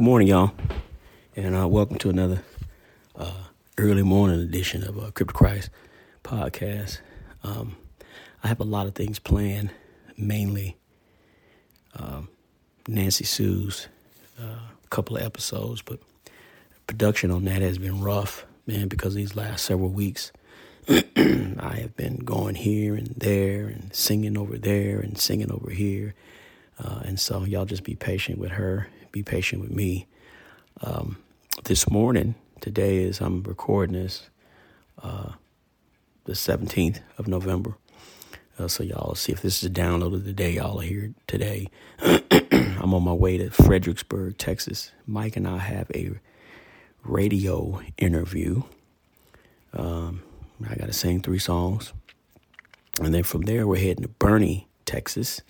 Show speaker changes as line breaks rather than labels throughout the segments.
morning, y'all, and uh, welcome to another uh, early morning edition of uh, Crip To Christ podcast. Um, I have a lot of things planned, mainly um, Nancy Sue's uh, couple of episodes, but production on that has been rough, man, because these last several weeks I have been going here and there and singing over there and singing over here. Uh, and so y'all just be patient with her, be patient with me. Um, this morning, today is I'm recording this uh, the 17th of November. Uh, so y'all see if this is a download of the day y'all are here today. I'm on my way to Fredericksburg, Texas. Mike and I have a radio interview. Um, I got to sing three songs. And then from there, we're heading to Boerne, Texas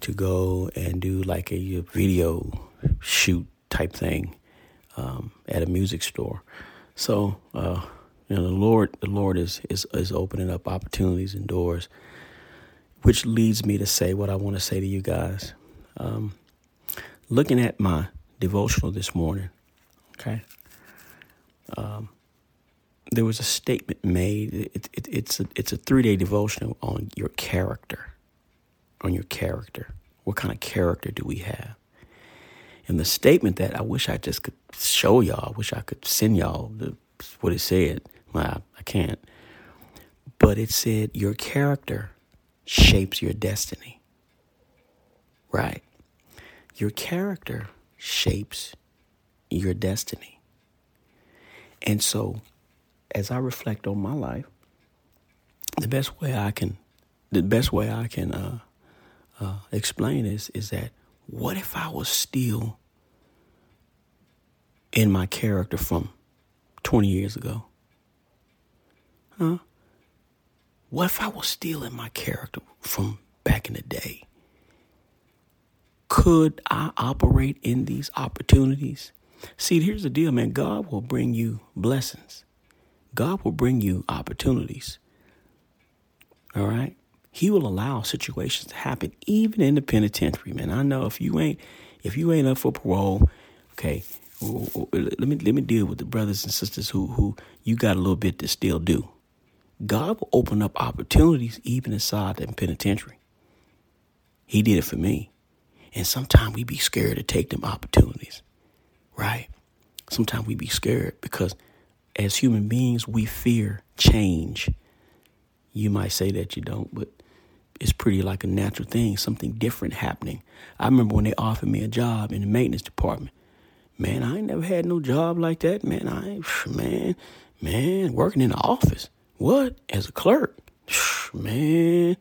to go and do like a video shoot type thing um, at a music store. So, uh, you know, the Lord, the Lord is, is, is opening up opportunities and doors, which leads me to say what I want to say to you guys. Um, looking at my devotional this morning, okay, um, there was a statement made. It, it, it's a, it's a three day devotional on your character, on your character. What kind of character do we have? And the statement that I wish I just could show y'all, I wish I could send y'all the, what it said. Well, I can't. But it said, Your character shapes your destiny. Right? Your character shapes your destiny. And so as I reflect on my life, the best way I can, the best way I can uh, uh, explain this is that what if I was still in my character from 20 years ago? Huh? What if I was still in my character from back in the day? Could I operate in these opportunities? See, here's the deal, man. God will bring you blessings. God will bring you opportunities. All right? He will allow situations to happen even in the penitentiary, man. I know if you ain't if you ain't up for parole, okay, let me let me deal with the brothers and sisters who who you got a little bit to still do. God will open up opportunities even inside the penitentiary. He did it for me. And sometimes we be scared to take them opportunities. Right? Sometimes we be scared because as human beings, we fear change. You might say that you don't, but it's pretty like a natural thing, something different happening. I remember when they offered me a job in the maintenance department. Man, I ain't never had no job like that. Man, I man, man, working in the office. What? As a clerk. Man,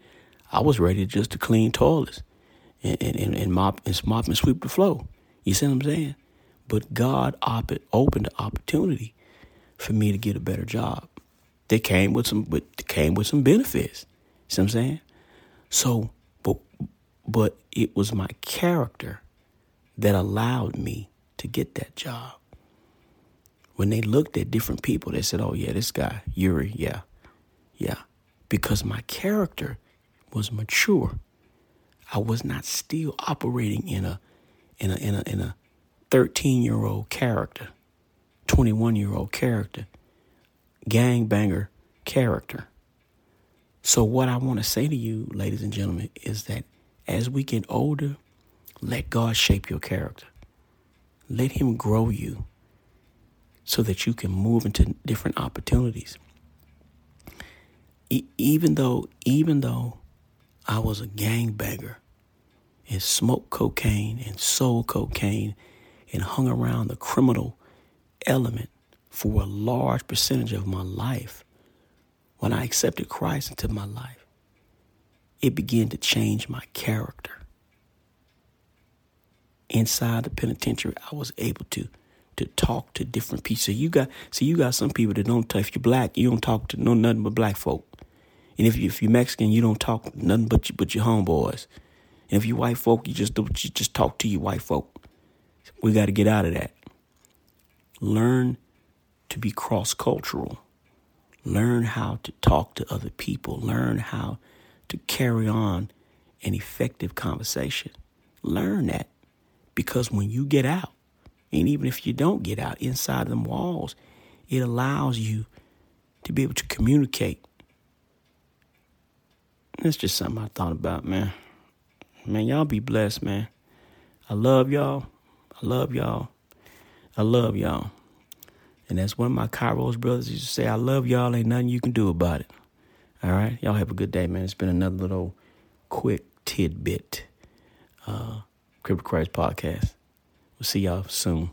I was ready just to clean toilets and, and, and, mop, and mop and sweep the floor. You see what I'm saying? But God op- opened the opportunity for me to get a better job. They came with some, but came with some benefits. See what I'm saying? So, but but it was my character that allowed me to get that job. When they looked at different people, they said, "Oh yeah, this guy Yuri, yeah, yeah," because my character was mature. I was not still operating in a in a in a in a 13 year old character. 21 year old character, gangbanger character. So, what I want to say to you, ladies and gentlemen, is that as we get older, let God shape your character. Let Him grow you so that you can move into different opportunities. E- even though, even though I was a gangbanger and smoked cocaine and sold cocaine and hung around the criminal element for a large percentage of my life, when I accepted Christ into my life, it began to change my character. Inside the penitentiary, I was able to to talk to different people. So you got see you got some people that don't talk. if you're black, you don't talk to no nothing but black folk. And if you if you're Mexican, you don't talk nothing but you, but your homeboys. And if you white folk, you just do you just talk to your white folk. We got to get out of that. Learn to be cross cultural. Learn how to talk to other people. Learn how to carry on an effective conversation. Learn that because when you get out, And even if you don't get out inside them walls, it allows you to be able to communicate. That's just something I thought about, man. Man, y'all be blessed, man. I love y'all. I love y'all. I love y'all. And that's one of my Kairos brothers used to say, I love y'all. Ain't nothing you can do about it. All right. Y'all have a good day, man. It's been another little quick tidbit. Uh, Crip To Christ podcast. We'll see y'all soon.